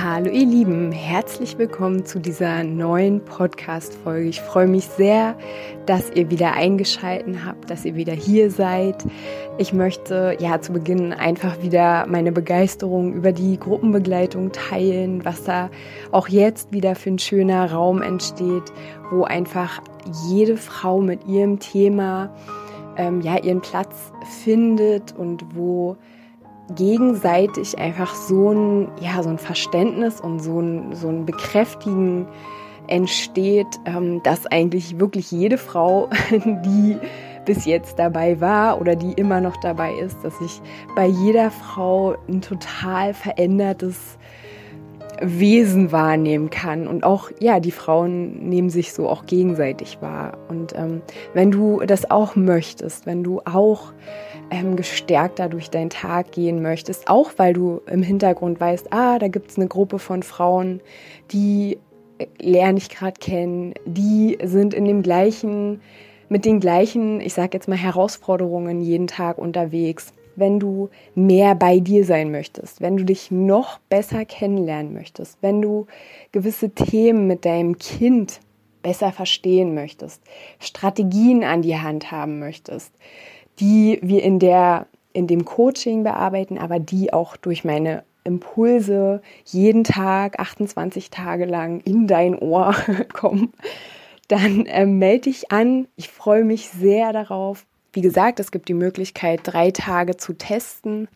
Hallo ihr Lieben, herzlich willkommen zu dieser neuen Podcast-Folge. Ich freue mich sehr, dass ihr wieder eingeschaltet habt, dass ihr wieder hier seid. Ich möchte ja zu Beginn einfach wieder meine Begeisterung über die Gruppenbegleitung teilen, was da auch jetzt wieder für ein schöner Raum entsteht, wo einfach jede Frau mit ihrem Thema ähm, ja ihren Platz findet und wo gegenseitig einfach so ein, ja, so ein Verständnis und so ein, so ein Bekräftigen entsteht, ähm, dass eigentlich wirklich jede Frau, die bis jetzt dabei war oder die immer noch dabei ist, dass ich bei jeder Frau ein total verändertes Wesen wahrnehmen kann. Und auch, ja, die Frauen nehmen sich so auch gegenseitig wahr. Und ähm, wenn du das auch möchtest, wenn du auch ähm, gestärkter durch deinen Tag gehen möchtest, auch weil du im Hintergrund weißt, ah, da gibt es eine Gruppe von Frauen, die äh, lerne ich gerade kennen, die sind in dem gleichen, mit den gleichen, ich sage jetzt mal, Herausforderungen jeden Tag unterwegs. Wenn du mehr bei dir sein möchtest, wenn du dich noch besser kennenlernen möchtest, wenn du gewisse Themen mit deinem Kind besser verstehen möchtest, Strategien an die Hand haben möchtest, die wir in, der, in dem Coaching bearbeiten, aber die auch durch meine Impulse jeden Tag, 28 Tage lang in dein Ohr kommen, dann äh, melde dich an. Ich freue mich sehr darauf. Wie gesagt, es gibt die Möglichkeit, drei Tage zu testen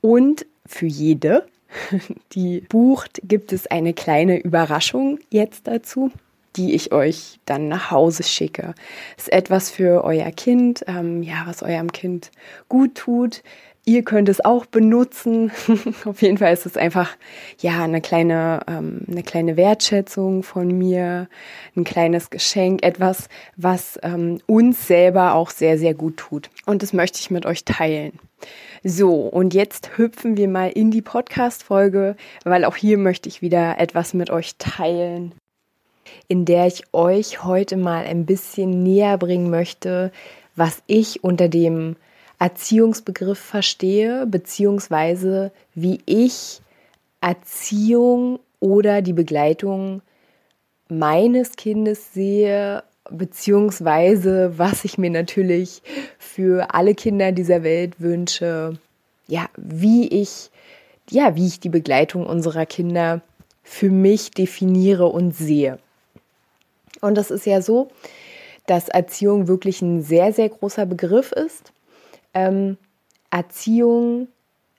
und für jede, die bucht, gibt es eine kleine Überraschung jetzt dazu die ich euch dann nach Hause schicke. ist etwas für euer Kind, ähm, ja, was eurem Kind gut tut. Ihr könnt es auch benutzen. Auf jeden Fall ist es einfach ja eine kleine ähm, eine kleine Wertschätzung von mir, ein kleines Geschenk, etwas, was ähm, uns selber auch sehr sehr gut tut. Und das möchte ich mit euch teilen. So, und jetzt hüpfen wir mal in die Podcast-Folge, weil auch hier möchte ich wieder etwas mit euch teilen, in der ich euch heute mal ein bisschen näher bringen möchte, was ich unter dem Erziehungsbegriff verstehe, beziehungsweise wie ich Erziehung oder die Begleitung meines Kindes sehe, beziehungsweise was ich mir natürlich für alle Kinder dieser Welt wünsche, ja, wie ich, ja, wie ich die Begleitung unserer Kinder für mich definiere und sehe. Und das ist ja so, dass Erziehung wirklich ein sehr, sehr großer Begriff ist. Ähm, Erziehung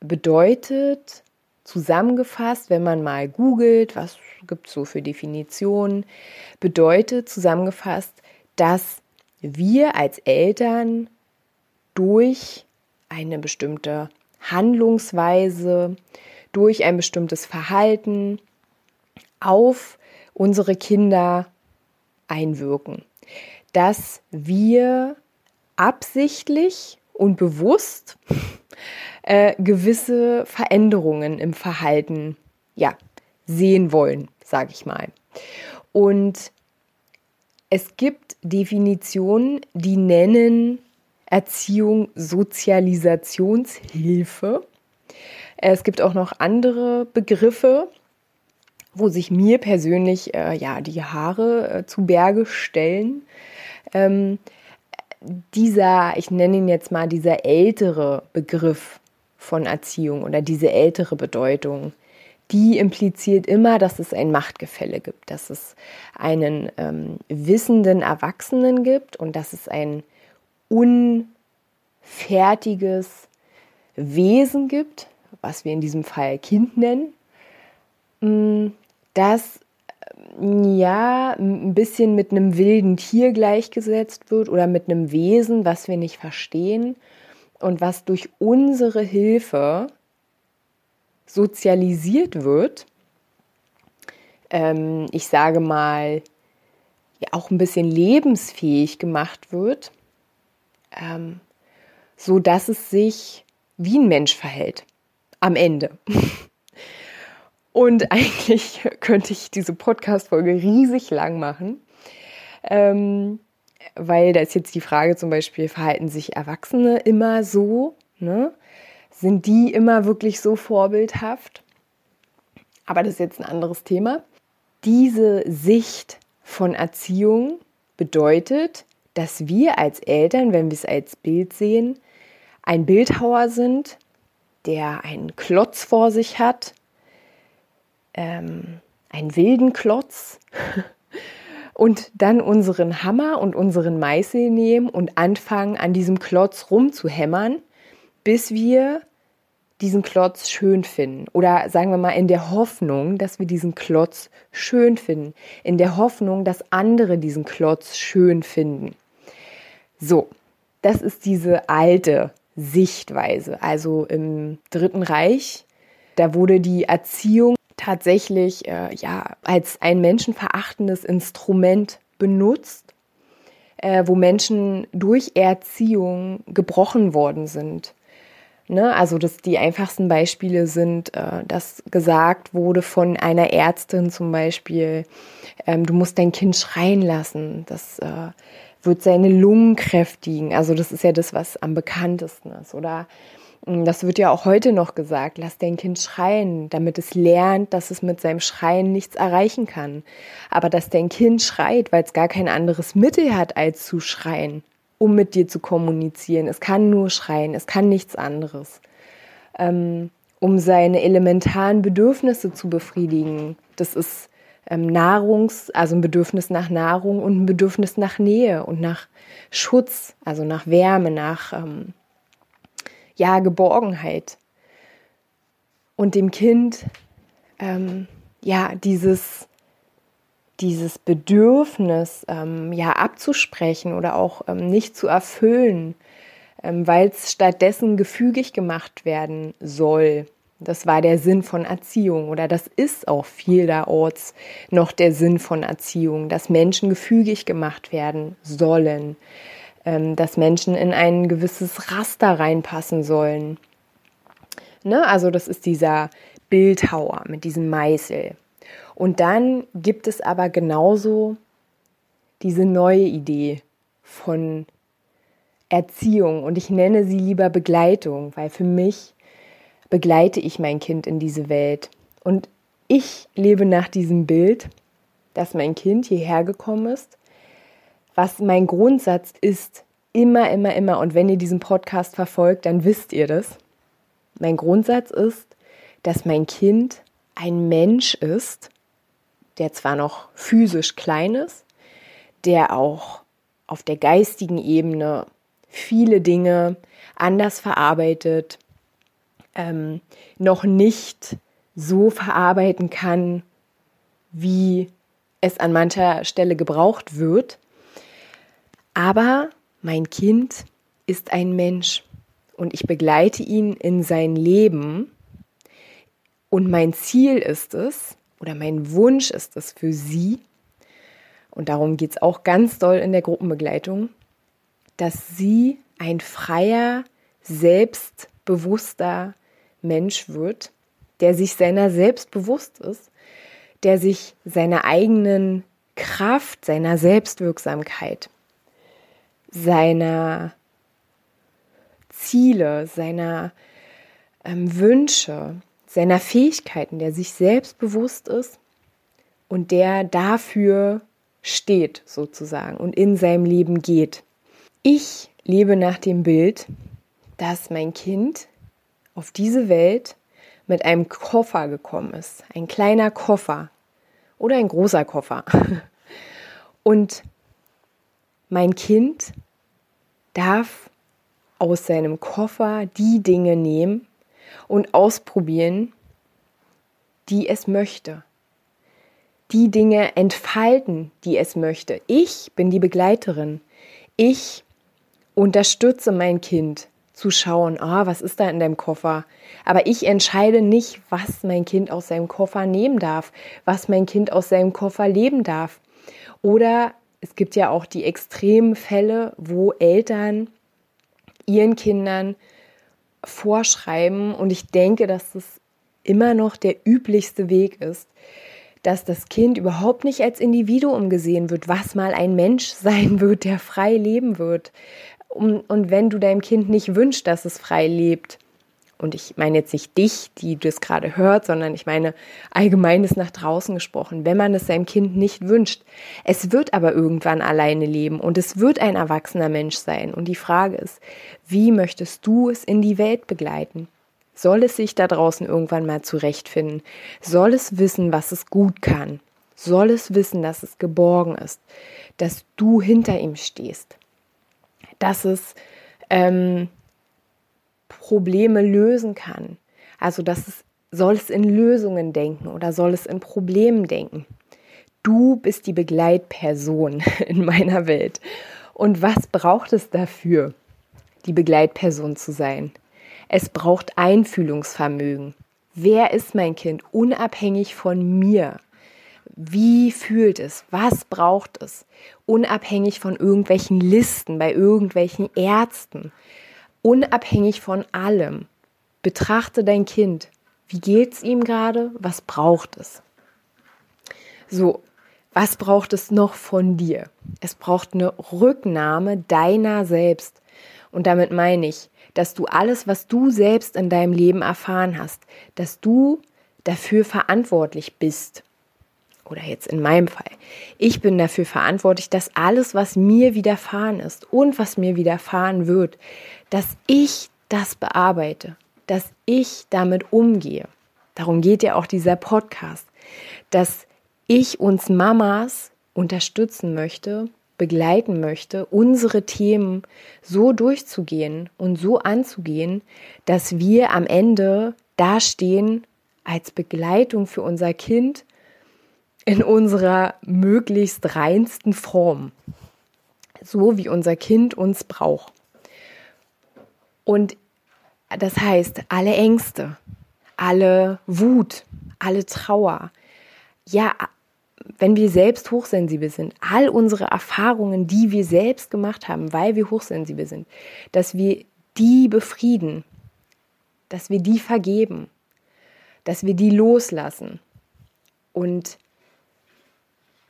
bedeutet zusammengefasst, wenn man mal googelt, was gibt es so für Definitionen, bedeutet zusammengefasst, dass wir als Eltern durch eine bestimmte Handlungsweise, durch ein bestimmtes Verhalten auf unsere Kinder einwirken. Dass wir absichtlich und bewusst äh, gewisse Veränderungen im Verhalten ja, sehen wollen, sage ich mal. Und es gibt Definitionen, die nennen Erziehung Sozialisationshilfe. Es gibt auch noch andere Begriffe, wo sich mir persönlich äh, ja die Haare äh, zu Berge stellen. Ähm, dieser, ich nenne ihn jetzt mal dieser ältere Begriff von Erziehung oder diese ältere Bedeutung, die impliziert immer, dass es ein Machtgefälle gibt, dass es einen ähm, wissenden Erwachsenen gibt und dass es ein unfertiges Wesen gibt, was wir in diesem Fall Kind nennen, mm, das ja ein bisschen mit einem wilden Tier gleichgesetzt wird oder mit einem Wesen, was wir nicht verstehen und was durch unsere Hilfe sozialisiert wird. Ähm, ich sage mal, ja auch ein bisschen lebensfähig gemacht wird, ähm, so dass es sich wie ein Mensch verhält am Ende. Und eigentlich könnte ich diese Podcast-Folge riesig lang machen, ähm, weil da ist jetzt die Frage zum Beispiel, verhalten sich Erwachsene immer so? Ne? Sind die immer wirklich so vorbildhaft? Aber das ist jetzt ein anderes Thema. Diese Sicht von Erziehung bedeutet, dass wir als Eltern, wenn wir es als Bild sehen, ein Bildhauer sind, der einen Klotz vor sich hat, ähm, einen wilden Klotz, und dann unseren Hammer und unseren Meißel nehmen und anfangen, an diesem Klotz rumzuhämmern, bis wir diesen Klotz schön finden. Oder sagen wir mal in der Hoffnung, dass wir diesen Klotz schön finden. In der Hoffnung, dass andere diesen Klotz schön finden. So, das ist diese alte Sichtweise. Also im Dritten Reich, da wurde die Erziehung tatsächlich äh, ja, als ein menschenverachtendes Instrument benutzt, äh, wo Menschen durch Erziehung gebrochen worden sind. Ne? Also das, die einfachsten Beispiele sind, äh, dass gesagt wurde von einer Ärztin zum Beispiel, ähm, du musst dein Kind schreien lassen. Das äh, wird seine Lungen kräftigen. Also das ist ja das, was am bekanntesten ist. Oder das wird ja auch heute noch gesagt, lass dein Kind schreien, damit es lernt, dass es mit seinem Schreien nichts erreichen kann. Aber dass dein Kind schreit, weil es gar kein anderes Mittel hat, als zu schreien um mit dir zu kommunizieren. Es kann nur schreien, es kann nichts anderes. Ähm, um seine elementaren Bedürfnisse zu befriedigen. Das ist ähm, Nahrungs-, also ein Bedürfnis nach Nahrung und ein Bedürfnis nach Nähe und nach Schutz, also nach Wärme, nach ähm, ja, Geborgenheit. Und dem Kind ähm, ja dieses dieses Bedürfnis ähm, ja abzusprechen oder auch ähm, nicht zu erfüllen, ähm, weil es stattdessen gefügig gemacht werden soll. Das war der Sinn von Erziehung oder das ist auch vielerorts noch der Sinn von Erziehung, dass Menschen gefügig gemacht werden sollen, dass Menschen in ein gewisses Raster reinpassen sollen. Ne? Also das ist dieser Bildhauer mit diesem Meißel. Und dann gibt es aber genauso diese neue Idee von Erziehung und ich nenne sie lieber Begleitung, weil für mich begleite ich mein Kind in diese Welt. Und ich lebe nach diesem Bild, dass mein Kind hierher gekommen ist, was mein Grundsatz ist, immer, immer, immer, und wenn ihr diesen Podcast verfolgt, dann wisst ihr das. Mein Grundsatz ist, dass mein Kind ein Mensch ist, der zwar noch physisch klein ist, der auch auf der geistigen Ebene viele Dinge anders verarbeitet, ähm, noch nicht so verarbeiten kann, wie es an mancher Stelle gebraucht wird. Aber mein Kind ist ein Mensch und ich begleite ihn in sein Leben. Und mein Ziel ist es, oder mein Wunsch ist es für Sie, und darum geht es auch ganz doll in der Gruppenbegleitung, dass sie ein freier, selbstbewusster Mensch wird, der sich seiner selbst bewusst ist, der sich seiner eigenen Kraft, seiner Selbstwirksamkeit, seiner Ziele, seiner ähm, Wünsche, seiner Fähigkeiten, der sich selbst bewusst ist und der dafür steht sozusagen und in seinem Leben geht. Ich lebe nach dem Bild, dass mein Kind auf diese Welt mit einem Koffer gekommen ist. Ein kleiner Koffer oder ein großer Koffer. Und mein Kind darf aus seinem Koffer die Dinge nehmen, und ausprobieren, die es möchte. Die Dinge entfalten, die es möchte. Ich bin die Begleiterin. Ich unterstütze mein Kind zu schauen, ah, was ist da in deinem Koffer? Aber ich entscheide nicht, was mein Kind aus seinem Koffer nehmen darf, was mein Kind aus seinem Koffer leben darf. Oder es gibt ja auch die extremen Fälle, wo Eltern ihren Kindern vorschreiben, und ich denke, dass das immer noch der üblichste Weg ist, dass das Kind überhaupt nicht als Individuum gesehen wird, was mal ein Mensch sein wird, der frei leben wird. Und wenn du deinem Kind nicht wünschst, dass es frei lebt, und ich meine jetzt nicht dich, die das gerade hört, sondern ich meine allgemeines nach draußen gesprochen, wenn man es seinem Kind nicht wünscht. Es wird aber irgendwann alleine leben und es wird ein erwachsener Mensch sein. Und die Frage ist, wie möchtest du es in die Welt begleiten? Soll es sich da draußen irgendwann mal zurechtfinden? Soll es wissen, was es gut kann? Soll es wissen, dass es geborgen ist? Dass du hinter ihm stehst? Dass es ähm, Probleme lösen kann? Also, dass es soll es in Lösungen denken oder soll es in Problemen denken? Du bist die Begleitperson in meiner Welt. Und was braucht es dafür, die Begleitperson zu sein? Es braucht Einfühlungsvermögen. Wer ist mein Kind unabhängig von mir? Wie fühlt es? Was braucht es? Unabhängig von irgendwelchen Listen, bei irgendwelchen Ärzten. Unabhängig von allem. Betrachte dein Kind. Wie geht es ihm gerade? Was braucht es? So, was braucht es noch von dir? Es braucht eine Rücknahme deiner selbst. Und damit meine ich, dass du alles, was du selbst in deinem Leben erfahren hast, dass du dafür verantwortlich bist. Oder jetzt in meinem Fall. Ich bin dafür verantwortlich, dass alles, was mir widerfahren ist und was mir widerfahren wird, dass ich das bearbeite, dass ich damit umgehe. Darum geht ja auch dieser Podcast, dass ich uns Mamas unterstützen möchte, begleiten möchte, unsere Themen so durchzugehen und so anzugehen, dass wir am Ende dastehen als Begleitung für unser Kind in unserer möglichst reinsten Form, so wie unser Kind uns braucht. Und das heißt, alle Ängste, alle Wut, alle Trauer, ja, wenn wir selbst hochsensibel sind, all unsere Erfahrungen, die wir selbst gemacht haben, weil wir hochsensibel sind, dass wir die befrieden, dass wir die vergeben, dass wir die loslassen. Und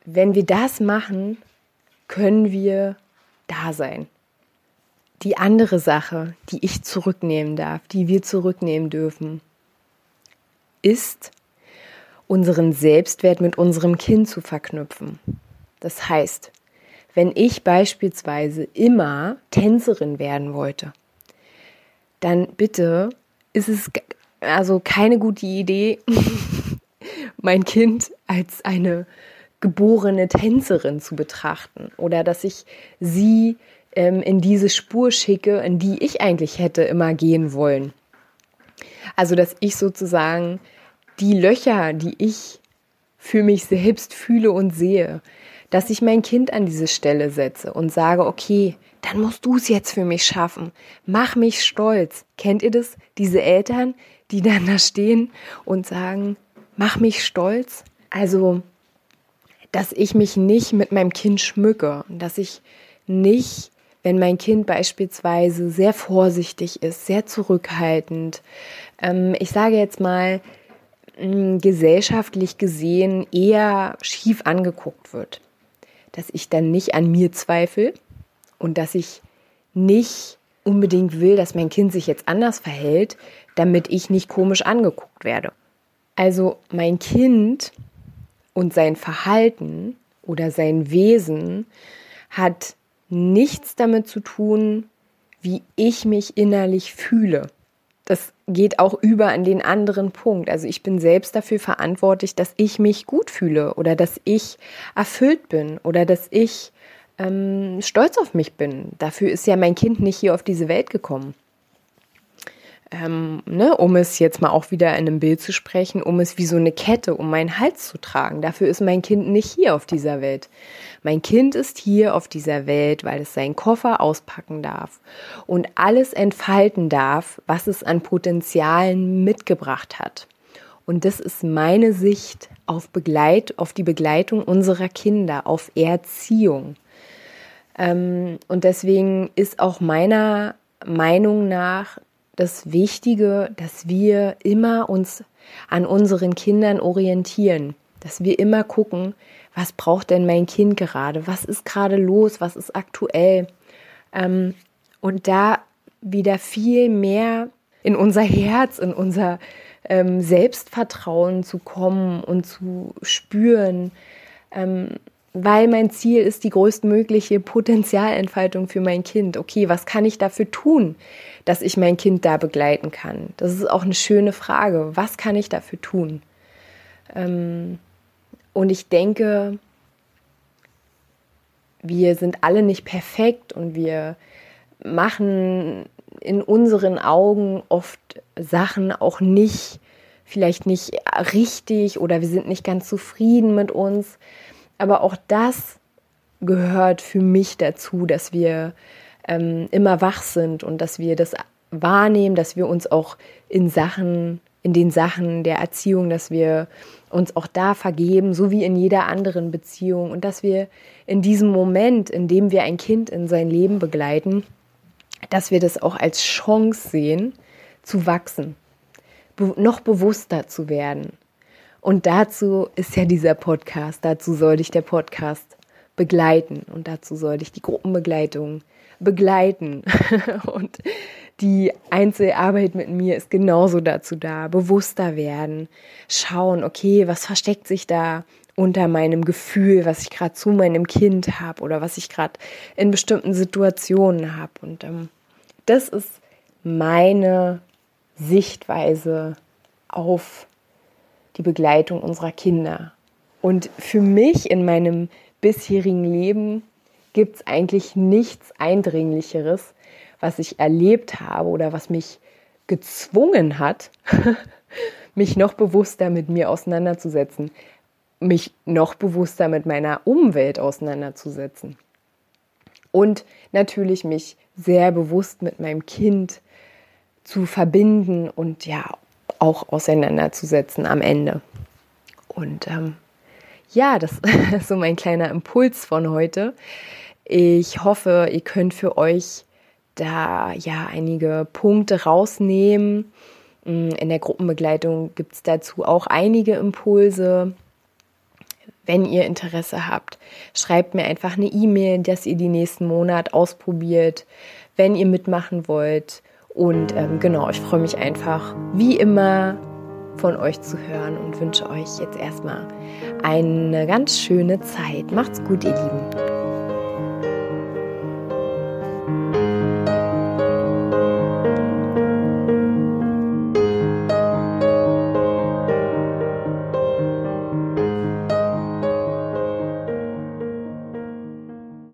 wenn wir das machen, können wir da sein. Die andere Sache, die ich zurücknehmen darf, die wir zurücknehmen dürfen, ist, unseren Selbstwert mit unserem Kind zu verknüpfen. Das heißt, wenn ich beispielsweise immer Tänzerin werden wollte, dann bitte ist es also keine gute Idee, mein Kind als eine geborene Tänzerin zu betrachten oder dass ich sie ähm, in diese Spur schicke, in die ich eigentlich hätte immer gehen wollen. Also dass ich sozusagen die Löcher, die ich für mich selbst fühle und sehe, dass ich mein Kind an diese Stelle setze und sage, okay, dann musst du es jetzt für mich schaffen. Mach mich stolz. Kennt ihr das? Diese Eltern, die dann da stehen und sagen, mach mich stolz. Also, dass ich mich nicht mit meinem Kind schmücke, dass ich nicht, wenn mein Kind beispielsweise sehr vorsichtig ist, sehr zurückhaltend, ähm, ich sage jetzt mal, gesellschaftlich gesehen eher schief angeguckt wird. Dass ich dann nicht an mir zweifle und dass ich nicht unbedingt will, dass mein Kind sich jetzt anders verhält, damit ich nicht komisch angeguckt werde. Also mein Kind und sein Verhalten oder sein Wesen hat nichts damit zu tun, wie ich mich innerlich fühle das geht auch über an den anderen Punkt. Also ich bin selbst dafür verantwortlich, dass ich mich gut fühle oder dass ich erfüllt bin oder dass ich ähm, stolz auf mich bin. Dafür ist ja mein Kind nicht hier auf diese Welt gekommen ähm, ne, um es jetzt mal auch wieder in einem Bild zu sprechen, um es wie so eine Kette um meinen Hals zu tragen. Dafür ist mein Kind nicht hier auf dieser Welt. Mein Kind ist hier auf dieser Welt, weil es seinen Koffer auspacken darf und alles entfalten darf, was es an Potenzialen mitgebracht hat. Und das ist meine Sicht auf Begleit, auf die Begleitung unserer Kinder, auf Erziehung. Ähm, und deswegen ist auch meiner Meinung nach das Wichtige, dass wir immer uns an unseren Kindern orientieren, dass wir immer gucken, was braucht denn mein Kind gerade, was ist gerade los, was ist aktuell. Ähm, und da wieder viel mehr in unser Herz, in unser ähm, Selbstvertrauen zu kommen und zu spüren, ähm, weil mein Ziel ist die größtmögliche Potenzialentfaltung für mein Kind. Okay, was kann ich dafür tun, dass ich mein Kind da begleiten kann? Das ist auch eine schöne Frage. Was kann ich dafür tun? Ähm, und ich denke, wir sind alle nicht perfekt und wir machen in unseren Augen oft Sachen auch nicht, vielleicht nicht richtig oder wir sind nicht ganz zufrieden mit uns. Aber auch das gehört für mich dazu, dass wir ähm, immer wach sind und dass wir das wahrnehmen, dass wir uns auch in Sachen, in den Sachen der Erziehung, dass wir uns auch da vergeben, so wie in jeder anderen Beziehung. Und dass wir in diesem Moment, in dem wir ein Kind in sein Leben begleiten, dass wir das auch als Chance sehen, zu wachsen, noch bewusster zu werden, und dazu ist ja dieser Podcast, dazu soll dich der Podcast begleiten und dazu soll dich die Gruppenbegleitung begleiten. und die Einzelarbeit mit mir ist genauso dazu da, bewusster werden, schauen, okay, was versteckt sich da unter meinem Gefühl, was ich gerade zu meinem Kind habe oder was ich gerade in bestimmten Situationen habe. Und ähm, das ist meine Sichtweise auf die Begleitung unserer Kinder. Und für mich in meinem bisherigen Leben gibt es eigentlich nichts Eindringlicheres, was ich erlebt habe oder was mich gezwungen hat, mich noch bewusster mit mir auseinanderzusetzen, mich noch bewusster mit meiner Umwelt auseinanderzusetzen. Und natürlich mich sehr bewusst mit meinem Kind zu verbinden und ja, auch auseinanderzusetzen am Ende. Und ähm, ja, das ist so mein kleiner Impuls von heute. Ich hoffe, ihr könnt für euch da ja einige Punkte rausnehmen. Mm, in der Gruppenbegleitung gibt es dazu auch einige Impulse. Wenn ihr Interesse habt, schreibt mir einfach eine E-Mail, dass ihr die nächsten Monate ausprobiert. Wenn ihr mitmachen wollt, und ähm, genau, ich freue mich einfach, wie immer, von euch zu hören und wünsche euch jetzt erstmal eine ganz schöne Zeit. Macht's gut, ihr Lieben.